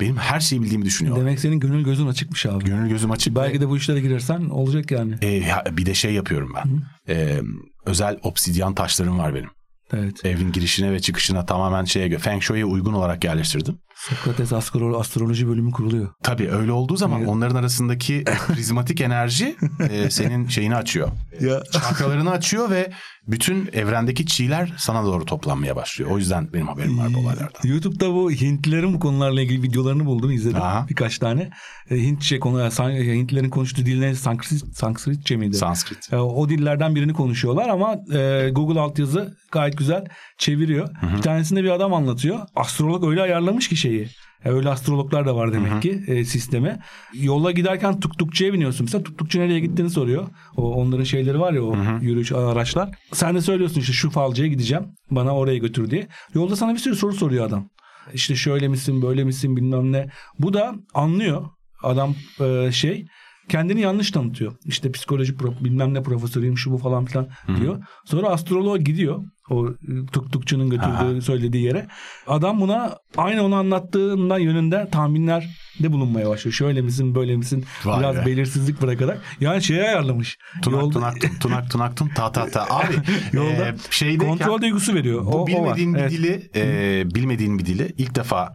benim her şeyi bildiğimi düşünüyor. Demek senin gönül gözün açıkmış abi. Gönül gözüm açık. Belki ve... de bu işlere girersen olacak yani. E, ya, bir de şey yapıyorum ben. E, özel obsidyen taşlarım var benim. Evet. Evin girişine ve çıkışına tamamen şeye göre Feng Shui'ye uygun olarak yerleştirdim. Sokrates astroloji bölümü kuruluyor. Tabii öyle olduğu zaman evet. onların arasındaki prizmatik enerji e, senin şeyini açıyor. Ya. Çakralarını açıyor ve bütün evrendeki çiğler sana doğru toplanmaya başlıyor. O yüzden benim haberim var bu olaylardan. YouTube'da bu Hintlilerin bu konularla ilgili videolarını buldum izledim Aha. birkaç tane. E, Hintçe konu Hintlilerin konuştuğu dil ne? Sanskrit, Sanskritçe miydi? Sanskrit. E, o dillerden birini konuşuyorlar ama e, Google altyazı gayet güzel çeviriyor. Hı hı. Bir tanesinde bir adam anlatıyor. Astrolog öyle ayarlamış ki şeyi. E, öyle astrologlar da var demek Hı-hı. ki e, sisteme. Yola giderken tuktukçuya biniyorsun. Mesela tuktukçu nereye gittiğini soruyor. O onların şeyleri var ya o Hı-hı. yürüyüş araçlar. Sen de söylüyorsun işte şu falcıya gideceğim. Bana oraya götür diye. Yolda sana bir sürü soru soruyor adam. İşte şöyle misin, böyle misin bilmem ne. Bu da anlıyor adam e, şey kendini yanlış tanıtıyor. İşte psikoloji pro, bilmem ne profesörüyüm şu bu falan filan diyor. Sonra astroloğa gidiyor. O tuktukçunun götürdüğü Aha. söylediği yere. Adam buna aynı onu anlattığından yönünde tahminler de bulunmaya başlıyor. Şöyle misin böyle misin Vay biraz be. belirsizlik bırakarak. Yani şeye ayarlamış. Tunak Yolda... tunak tun, tunak tunak tun ta ta ta. Abi Yolda e, şeyde kontrol duygusu veriyor. Bu o, bilmediğin o bir evet. dili e, bilmediğin bir dili ilk defa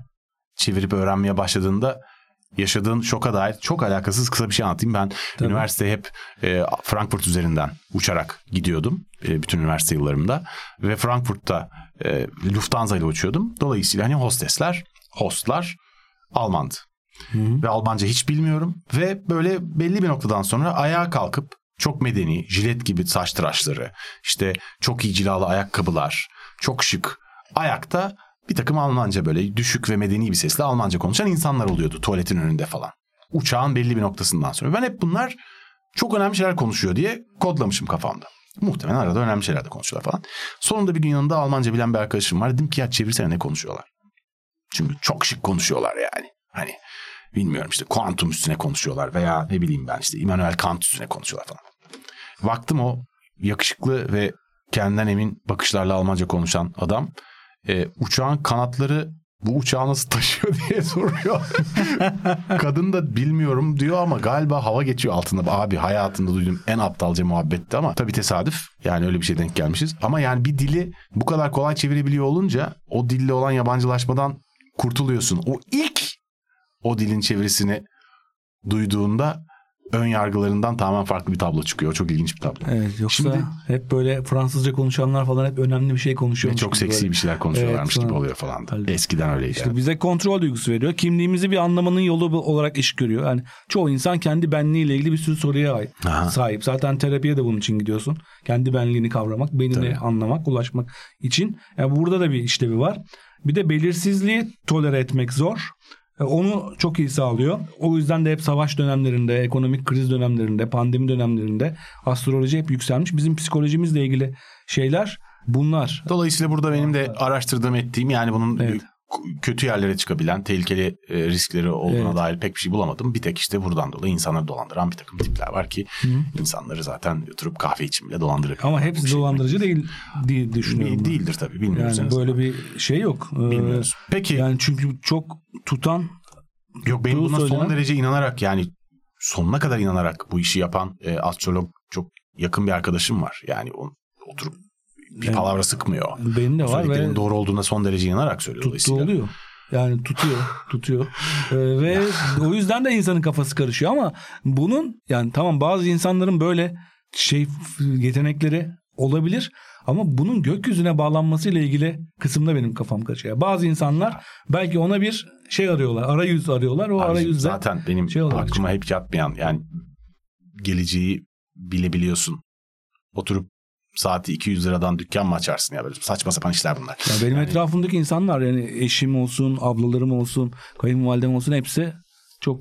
çevirip öğrenmeye başladığında yaşadığın şoka dair çok alakasız kısa bir şey anlatayım. Ben Tabii. üniversiteye hep e, Frankfurt üzerinden uçarak gidiyordum e, bütün üniversite yıllarımda ve Frankfurt'ta e, Lufthansa ile uçuyordum. Dolayısıyla hani hostesler, hostlar Almandı. Hı-hı. Ve Almanca hiç bilmiyorum ve böyle belli bir noktadan sonra ayağa kalkıp çok medeni, jilet gibi saç tıraşları, işte çok iyi cilalı ayakkabılar, çok şık ayakta bir takım Almanca böyle düşük ve medeni bir sesle Almanca konuşan insanlar oluyordu tuvaletin önünde falan. Uçağın belli bir noktasından sonra. Ben hep bunlar çok önemli şeyler konuşuyor diye kodlamışım kafamda. Muhtemelen arada önemli şeyler de konuşuyorlar falan. Sonunda bir gün yanında Almanca bilen bir arkadaşım var. Dedim ki ya çevirsene ne konuşuyorlar. Çünkü çok şık konuşuyorlar yani. Hani bilmiyorum işte kuantum üstüne konuşuyorlar veya ne bileyim ben işte Immanuel Kant üstüne konuşuyorlar falan. Baktım o yakışıklı ve kendinden emin bakışlarla Almanca konuşan adam e, uçağın kanatları bu uçağı nasıl taşıyor diye soruyor. Kadın da bilmiyorum diyor ama galiba hava geçiyor altında. Abi hayatımda duyduğum en aptalca muhabbetti ama tabii tesadüf. Yani öyle bir şey denk gelmişiz. Ama yani bir dili bu kadar kolay çevirebiliyor olunca o dille olan yabancılaşmadan kurtuluyorsun. O ilk o dilin çevirisini duyduğunda ön yargılarından tamamen farklı bir tablo çıkıyor. Çok ilginç bir tablo. Evet yoksa Şimdi, hep böyle Fransızca konuşanlar falan hep önemli bir şey konuşuyor. Çok seksi böyle. bir şeyler konuşuyorlarmış evet, gibi oluyor falan. Da. Eskiden öyleydi. İşte yani. bize kontrol duygusu veriyor. Kimliğimizi bir anlamanın yolu olarak iş görüyor. Yani çoğu insan kendi benliğiyle ilgili bir sürü soruya Aha. sahip. Zaten terapiye de bunun için gidiyorsun. Kendi benliğini kavramak, benini Tabii. anlamak, ulaşmak için. Yani burada da bir işlevi var. Bir de belirsizliği tolere etmek zor. E, onu çok iyi sağlıyor. O yüzden de hep savaş dönemlerinde, ekonomik kriz dönemlerinde, pandemi dönemlerinde astroloji hep yükselmiş. Bizim psikolojimizle ilgili şeyler bunlar. Dolayısıyla burada benim de araştırdığım ettiğim yani bunun evet. Kötü yerlere çıkabilen tehlikeli e, riskleri olduğuna evet. dair pek bir şey bulamadım. Bir tek işte buradan dolayı insanları dolandıran bir takım tipler var ki Hı. insanları zaten oturup kahve için bile dolandırır. Ama hepsi şey dolandırıcı değil diye düşünüyorum. Değildir tabii bilmiyoruz. Yani böyle bir şey yok. Ee, Bilmiyoruz. Peki. Yani çünkü çok tutan Yok benim buna söylenen... son derece inanarak yani sonuna kadar inanarak bu işi yapan e, astrolog çok yakın bir arkadaşım var. Yani o, oturup bir evet. palavra sıkmıyor. Benim de var ve doğru olduğuna son derece inanarak söylüyor. Tuttu oluyor. Yani tutuyor, tutuyor. Ee, ve o yüzden de insanın kafası karışıyor ama bunun yani tamam bazı insanların böyle şey yetenekleri olabilir ama bunun gökyüzüne bağlanması ile ilgili kısımda benim kafam karışıyor. Bazı insanlar belki ona bir şey arıyorlar, arayüz arıyorlar. O arayüzde zaten benim şey aklıma hep yatmayan yani geleceği bilebiliyorsun. Oturup saati 200 liradan dükkan mı açarsın ya böyle saçma sapan işler bunlar. Ya benim yani... etrafımdaki insanlar yani eşim olsun, ablalarım olsun, kayınvalidem olsun hepsi çok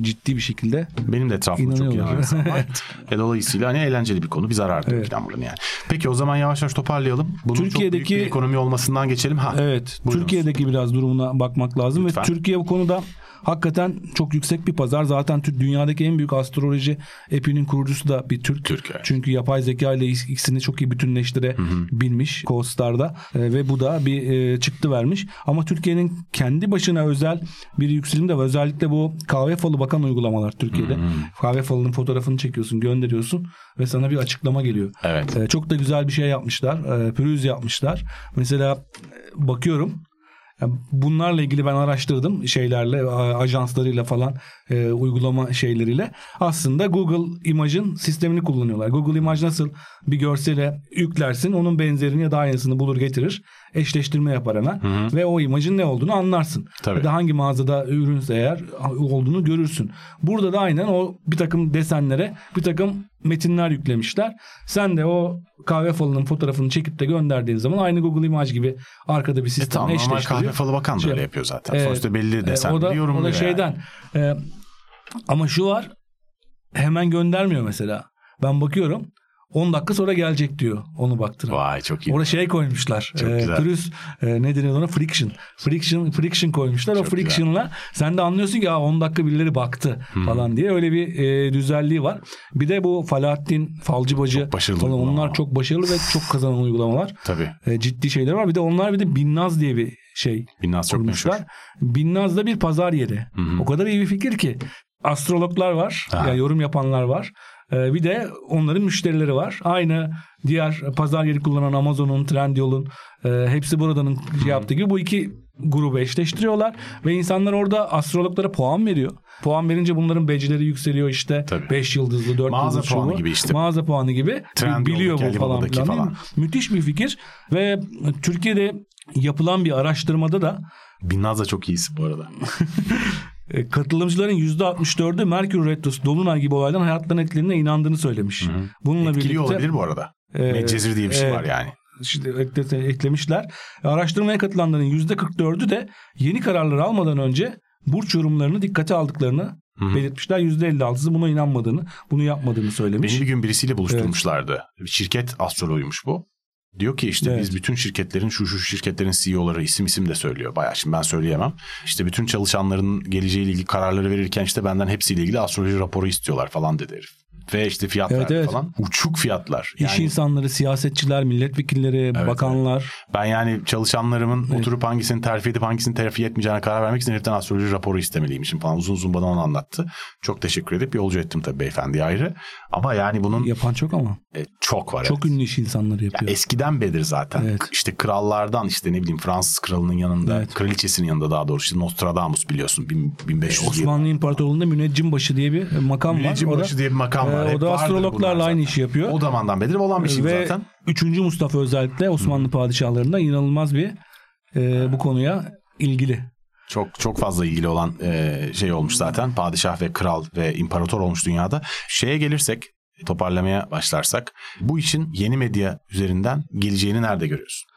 ciddi bir şekilde Benim de etrafımda çok inanan var. e, dolayısıyla hani eğlenceli bir konu. Bir zarar evet. buradan yani. Peki o zaman yavaş yavaş toparlayalım. Bunun Türkiye'deki çok büyük bir ekonomi olmasından geçelim. Ha, evet. Buyurunuz. Türkiye'deki biraz durumuna bakmak lazım Lütfen. ve Türkiye bu konuda Hakikaten çok yüksek bir pazar. Zaten dünyadaki en büyük astroloji epinin kurucusu da bir Türk. Türk evet. Çünkü yapay zeka ile ikisini çok iyi bütünleştirebilmiş Co-Star'da e, ve bu da bir e, çıktı vermiş. Ama Türkiye'nin kendi başına özel bir yükselim de var. Özellikle bu kahve falı bakan uygulamalar Türkiye'de. Hı hı. Kahve falının fotoğrafını çekiyorsun, gönderiyorsun ve sana bir açıklama geliyor. Evet. E, çok da güzel bir şey yapmışlar. E, pürüz yapmışlar. Mesela e, bakıyorum bunlarla ilgili ben araştırdım şeylerle ajanslarıyla falan e, uygulama şeyleriyle. Aslında Google Image'ın sistemini kullanıyorlar. Google Image nasıl bir görsele yüklersin onun benzerini ya da aynısını bulur getirir. Eşleştirme yapar hemen hı hı. ve o imajın ne olduğunu anlarsın. Tabii. Ya da hangi mağazada ürünse eğer olduğunu görürsün. Burada da aynen o bir takım desenlere bir takım metinler yüklemişler. Sen de o kahve falının fotoğrafını çekip de gönderdiğin zaman aynı Google Image gibi arkada bir sistem e tamam, eşleştiriyor. kahve falı bakan da şey, öyle yapıyor zaten. Evet, Sonuçta belli desen e, o da, o da şeyden yani. e, ama şu var hemen göndermiyor mesela. Ben bakıyorum 10 dakika sonra gelecek diyor onu baktıran. Vay çok iyi. Orada şey koymuşlar. Çok e, güzel. Pürüz e, ne deniyor ona? Friction. Friction friction koymuşlar. Çok o friction'la güzel. sen de anlıyorsun ki 10 dakika birileri baktı hmm. falan diye öyle bir e, düzelliği var. Bir de bu Falahattin Falcı Bacı çok falan onlar çok başarılı ve çok kazanan uygulamalar. Tabii. E, ciddi şeyler var. Bir de onlar bir de Binnaz diye bir şey Binnaz çok kurmuşlar. meşhur. Binnaz da bir pazar yeri. Hmm. O kadar iyi bir fikir ki astrologlar var. Ya yani yorum yapanlar var. Ee, bir de onların müşterileri var. Aynı diğer pazar yeri kullanan Amazon'un, Trendyol'un e, hepsi buradanın şey yaptığı gibi bu iki grubu eşleştiriyorlar ve insanlar orada astrologlara puan veriyor. Puan verince bunların becileri yükseliyor işte 5 yıldızlı 4 Mağaza yıldızlı puanı gibi işte. Mağaza puanı gibi. Trendyol, biliyor bu falan filan. falan. Müthiş bir fikir ve Türkiye'de yapılan bir araştırmada da Binnaz da çok iyisi bu arada. E, katılımcıların %64'ü Merkür Retrosu, Dolunay gibi olaydan hayatlarının etkilerine inandığını söylemiş. Hı hı. Bununla Etkili birlikte olabilir bu arada. E, Medcezir diye bir şey e, var yani. İşte eklemişler. Araştırmaya katılanların %44'ü de yeni kararları almadan önce burç yorumlarını dikkate aldıklarını Hı-hı. belirtmişler. %56'sı buna inanmadığını, bunu yapmadığını söylemiş. Beni bir gün birisiyle buluşturmuşlardı. Evet. Şirket astroloğuymuş bu. Diyor ki işte evet. biz bütün şirketlerin şu şu şirketlerin CEO'ları isim isim de söylüyor. Bayağı şimdi ben söyleyemem. İşte bütün çalışanların geleceğiyle ilgili kararları verirken işte benden hepsiyle ilgili astroloji raporu istiyorlar falan dedi herif. Ve işte fiyatlar Evet, evet. falan uçuk fiyatlar. İş Yani insanları, siyasetçiler, milletvekilleri, bakanlar. ben yani çalışanlarımın oturup hangisini terfi edip hangisini terfi etmeyeceğine karar vermek için heriften astroloji raporu istemeliymişim falan uzun uzun bana onu anlattı. Çok teşekkür edip yolcu ettim tabii beyefendi ayrı. Ama yani bunun Yapan çok ama. e, çok var. Çok evet. ünlü iş insanları Ya yapıyor. eskiden beridir zaten. Evet. İşte krallardan işte ne bileyim Fransız kralının yanında, Evet. kraliçesinin yanında daha doğrusu işte Nostradamus biliyorsun bin- 1500 yıl. Osmanlı İmparatorluğu'nda müneccim başı diye bir makam var. Müneccim O da- başı diye bir makam var. Ee, Hep o da astrologlarla aynı işi yapıyor. O zamandan beridir olan bir şey Ve zaten. 3. Mustafa özellikle Osmanlı padişahlarında inanılmaz bir e, bu konuya ilgili. Çok çok fazla ilgili olan e, şey olmuş zaten. Padişah ve kral ve imparator olmuş dünyada. Şeye gelirsek toparlamaya başlarsak bu işin yeni medya üzerinden geleceğini nerede görüyorsun?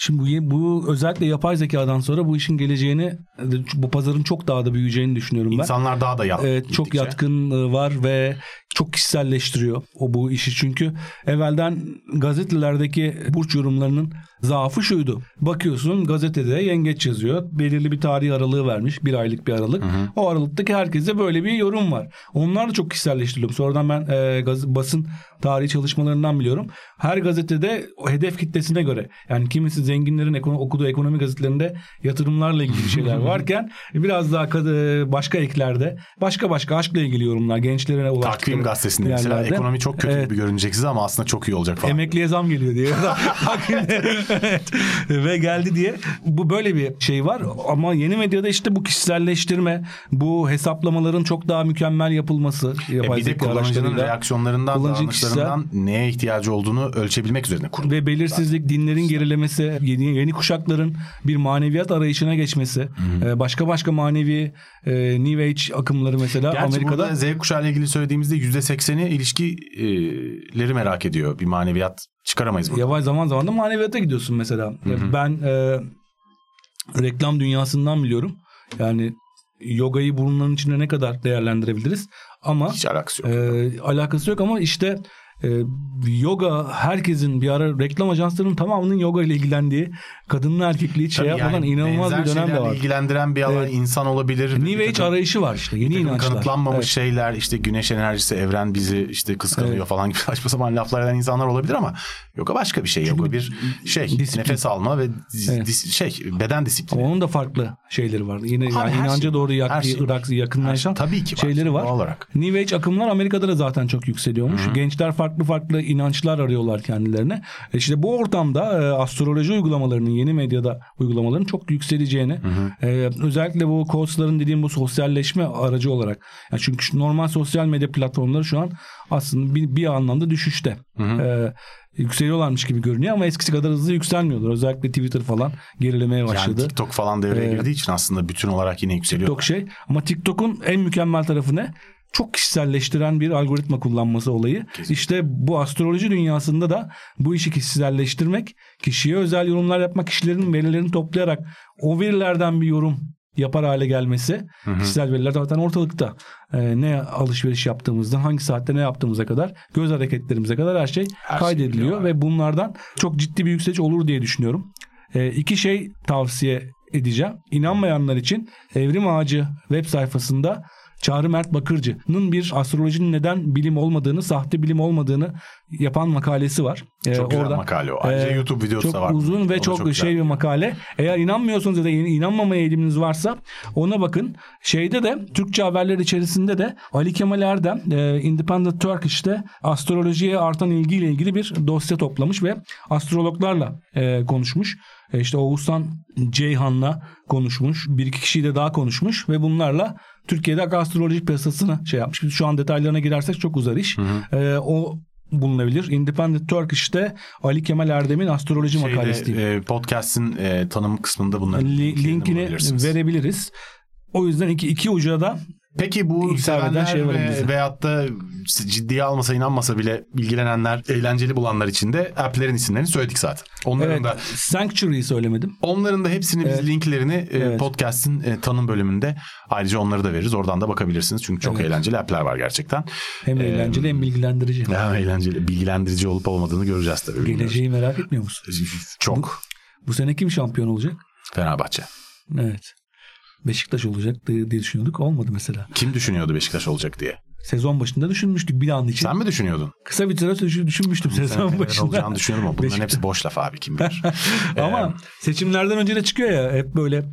Şimdi bu, bu özellikle yapay zekadan sonra bu işin geleceğini bu pazarın çok daha da büyüyeceğini düşünüyorum ben. İnsanlar daha da yat, Evet, çok yatkın e, var ve çok kişiselleştiriyor o bu işi çünkü evvelden gazetelerdeki burç yorumlarının zaafı şuydu. Bakıyorsun gazetede yengeç yazıyor. Belirli bir tarih aralığı vermiş. Bir aylık bir aralık. O aralıktaki herkese böyle bir yorum var. Onlar da çok kişiselleştiriliyor. Sonradan ben e, gaz- basın tarihi çalışmalarından biliyorum. Her gazetede o hedef kitlesine göre yani kimisi zenginlerin ekono- okuduğu ekonomi gazetelerinde yatırımlarla ilgili şeyler varken biraz daha e, başka eklerde başka başka aşkla ilgili yorumlar gençlere Takvim gazetesinde mesela ekonomi çok kötü Evet. gibi görünecek size ama aslında çok iyi olacak falan. Emekliye zam geliyor diye. Evet. Ve geldi diye. Bu böyle bir şey var ama yeni medyada işte bu kişiselleştirme, bu hesaplamaların çok daha mükemmel yapılması. E bir de kullanıcının reaksiyonlarından, Kullanıcı davranışlarından neye ihtiyacı olduğunu ölçebilmek üzerine kurulu. ve belirsizlik, dinlerin gerilemesi, yeni, yeni kuşakların bir maneviyat arayışına geçmesi, e, başka başka manevi e, New Age akımları mesela Gerçi Amerika'da burada Z kuşağı ile ilgili söylediğimizde %80'i ilişkileri merak ediyor. Bir maneviyat çıkaramayız burada. Yavaş zaman zaman da maneviyata gidiyorsun mesela. Ben e, reklam dünyasından biliyorum. Yani yogayı bunların içinde ne kadar değerlendirebiliriz? Ama Hiç alakası yok. e, alakası yok ama işte e, yoga herkesin bir ara reklam ajanslarının tamamının yoga ile ilgilendiği kadınlı erkekli hiç şey yani inanılmaz benzer bir dönem de var. ilgilendiren bir alan Evet. insan olabilir. New Age takım- arayışı var işte yeni inançlar. kanıtlanmamış Evet. şeyler işte güneş enerjisi evren bizi işte kıskanıyor Evet. falan gibi saçma sapan laflar eden insanlar olabilir ama yoga başka bir şey. Yoga bir şey disiplin. nefes alma ve Evet. dis- şey beden disiplini. Onun da farklı şeyleri var. Yine Abi yani inanca şey- doğru yak, şey- Irak yakınlaşan Tabii ki var. şeyleri var. Doğal olarak. New Age akımlar Amerika'da da zaten çok yükseliyormuş. Gençler farklı farklı inançlar arıyorlar kendilerine. E İşte bu ortamda e, astroloji uygulamalarının yeni medyada uygulamaların çok yükseleceğini e, özellikle bu coachların dediğim bu sosyalleşme aracı olarak. Yani çünkü normal sosyal medya platformları şu an aslında bir, bir anlamda düşüşte. E, yükseliyorlarmış gibi görünüyor ama eskisi kadar hızlı yükselmiyorlar. Özellikle Twitter falan gerilemeye başladı. Yani TikTok falan devreye Evet. girdiği için aslında bütün olarak yine yükseliyor. TikTok şey ama TikTok'un en mükemmel tarafı ne? Çok kişiselleştiren bir algoritma kullanması olayı. İşte bu astroloji dünyasında da bu işi kişiselleştirmek, kişiye özel yorumlar yapmak, kişilerin verilerini toplayarak o verilerden bir yorum yapar hale gelmesi. Kişisel veriler zaten ortalıkta. Ee, ne alışveriş yaptığımızdan, hangi saatte ne yaptığımıza kadar, göz hareketlerimize kadar her şey Her şey kaydediliyor biliyorlar. ve bunlardan çok ciddi bir yükseliş olur diye düşünüyorum. Ee, iki şey tavsiye edeceğim. İnanmayanlar için Evrim Ağacı web sayfasında Çağrı Mert Bakırcı'nın bir astrolojinin neden bilim olmadığını, sahte bilim olmadığını yapan makalesi var. Ee, Çok güzel makale o. Ayrıca YouTube videosu çok da var. uzun ve çok, çok güzel. şey bir makale. Eğer inanmıyorsanız ya da inanmamaya eğiliminiz varsa ona bakın. Şeyde de Türkçe haberler içerisinde de Ali Kemal Erdem e, Independent Turkish'te astrolojiye artan ilgiyle ilgili bir dosya toplamış ve astrologlarla e, konuşmuş. E, işte Oğuzhan Ceyhan'la konuşmuş. Bir iki kişiyle daha konuşmuş ve bunlarla Türkiye'de astrolojik piyasasını şey yapmış. Biz şu an detaylarına girersek çok uzar iş. E, o bulunabilir. Independent Turkish'te Ali Kemal Erdem'in astroloji makalesi diye. Şeyde, e, podcast'in e, tanım kısmında bunların Li- linkini verebiliriz. O yüzden iki, iki uca da Peki bu sevenler şey ve, veyahut da ciddiye almasa inanmasa bile ilgilenenler, eğlenceli bulanlar için de app'lerin isimlerini söyledik zaten. Onların evet, da Sanctuary'i söylemedim. onların da hepsini biz Evet. linklerini e, Evet. podcast'in e, tanım bölümünde ayrıca onları da veririz. Oradan da bakabilirsiniz. Çünkü çok Evet. eğlenceli app'ler var gerçekten. Hem eğlenceli hem bilgilendirici. Hem eğlenceli, bilgilendirici olup olmadığını göreceğiz tabii. Geleceği merak etmiyor musun? Çok. Bu sene kim şampiyon olacak? Fenerbahçe. Evet. Beşiktaş olacak diye düşünüyorduk. Olmadı mesela. Kim düşünüyordu Beşiktaş olacak diye? Sezon başında düşünmüştük bir an için. Sen mi düşünüyordun? Kısa bir süre düşünmüştüm sezon Sen başında. olacağını düşünüyorum ama bunların hepsi boş laf abi kim bilir. Ama Ee, seçimlerden önce de çıkıyor ya hep böyle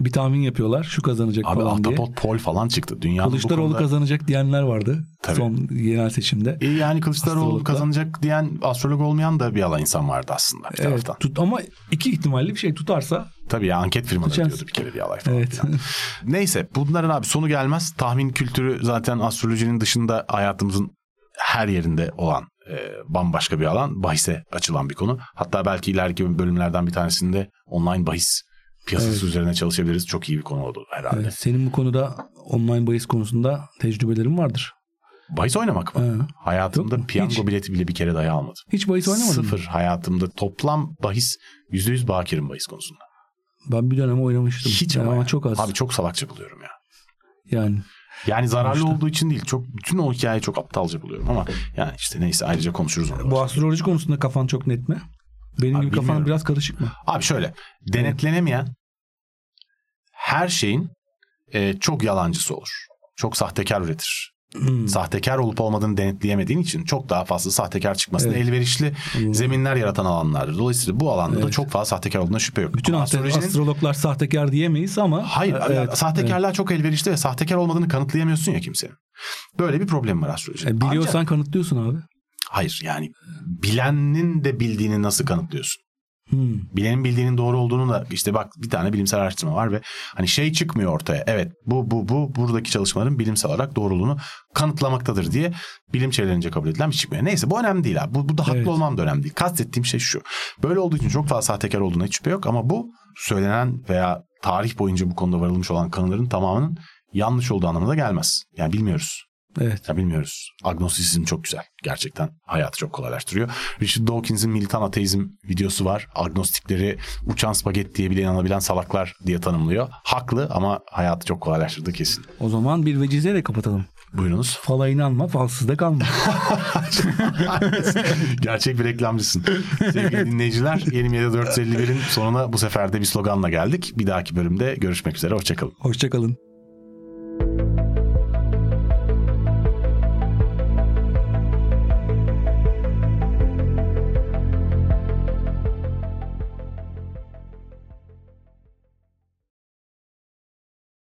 bir tahmin yapıyorlar. Şu kazanacak Abi falan diye. Ahtapot Pol falan çıktı. Dünyanın bu Kılıçdaroğlu konuda... kazanacak diyenler vardı. Tabii. Son yerel seçimde. E yani Kılıçdaroğlu Astrologda. kazanacak diyen astrolog olmayan da bir alan insan vardı aslında bir Evet, taraftan. tut, ama iki ihtimalli bir şey tutarsa Tabii ya anket firmaları Tutacağız. diyordu bir kere alay falan. evet. Neyse bunların abi sonu gelmez. Tahmin kültürü zaten astrolojinin dışında hayatımızın her yerinde olan e, bambaşka bir alan. Bahise açılan bir konu. Hatta belki ileriki bölümlerden bir tanesinde online bahis piyasası Evet. üzerine çalışabiliriz. Çok iyi bir konu oldu herhalde. Evet, Senin bu konuda online bahis konusunda tecrübelerin vardır. Bahis oynamak mı? Ha. Hayatımda piyango Hiç. bileti bile bir kere dahi almadım. Hiç bahis oynamadın mı? Sıfır hayatımda toplam bahis %100 bakirim bahis konusunda. Ben bir dönem oynamıştım. Hiç Yani ama, ama çok az. Abi çok salakça buluyorum ya. Yani Yani zararlı Sonuçta. olduğu için değil. Çok bütün o hikayeyi çok aptalca buluyorum ama yani işte neyse ayrıca konuşuruz onu. bu astroloji konusunda kafan çok net mi? Benim Abi gibi kafan biraz karışık mı? Abi şöyle denetlenemeyen her şeyin e, çok yalancısı olur. Çok sahtekar üretir. Hmm. Sahtekar olup olmadığını denetleyemediğin için çok daha fazla sahtekar çıkmasına Evet. elverişli Hmm. zeminler yaratan alanlardır. Dolayısıyla bu alanda da Evet. çok fazla sahtekar olduğuna şüphe yok. Bütün astrolojinin- astrologlar sahtekar diyemeyiz ama Hayır, Evet, ya, sahtekarlığa çok elverişli ve sahtekar olmadığını kanıtlayamıyorsun ya kimsenin. Böyle bir problem var astrolojide. evet. E, biliyorsan Ancak- kanıtlıyorsun abi. hayır yani bilenin de bildiğini nasıl kanıtlıyorsun? Hmm. Bilenin bildiğinin doğru olduğunu da işte bak bir tane bilimsel araştırma var ve hani şey çıkmıyor ortaya. Evet bu bu bu buradaki çalışmaların bilimsel olarak doğruluğunu kanıtlamaktadır diye bilim çevrelerince kabul edilen bir şey çıkmıyor. Neyse bu önemli değil abi. Bu, bu da haklı Evet. olmam da önemli değil. Kastettiğim şey şu. Böyle olduğu için çok fazla sahtekar olduğuna hiç şüphe yok ama bu söylenen veya tarih boyunca bu konuda varılmış olan kanıların tamamının yanlış olduğu anlamına da gelmez. Yani bilmiyoruz. Evet. Ya bilmiyoruz. Agnostisizm çok güzel. Gerçekten hayatı çok kolaylaştırıyor. Richard Dawkins'in militan ateizm videosu var. Agnostikleri uçan spagetti diye bile inanabilen salaklar diye tanımlıyor. Haklı ama hayatı çok kolaylaştırdı kesin. O zaman bir vecizeyle kapatalım. Buyurunuz. Fala inanma, falsız da kalma. Gerçek bir reklamcısın. Sevgili dinleyiciler 27.451'in sonuna bu sefer de bir sloganla geldik. Bir dahaki bölümde görüşmek üzere. Hoşçakalın. Hoşçakalın.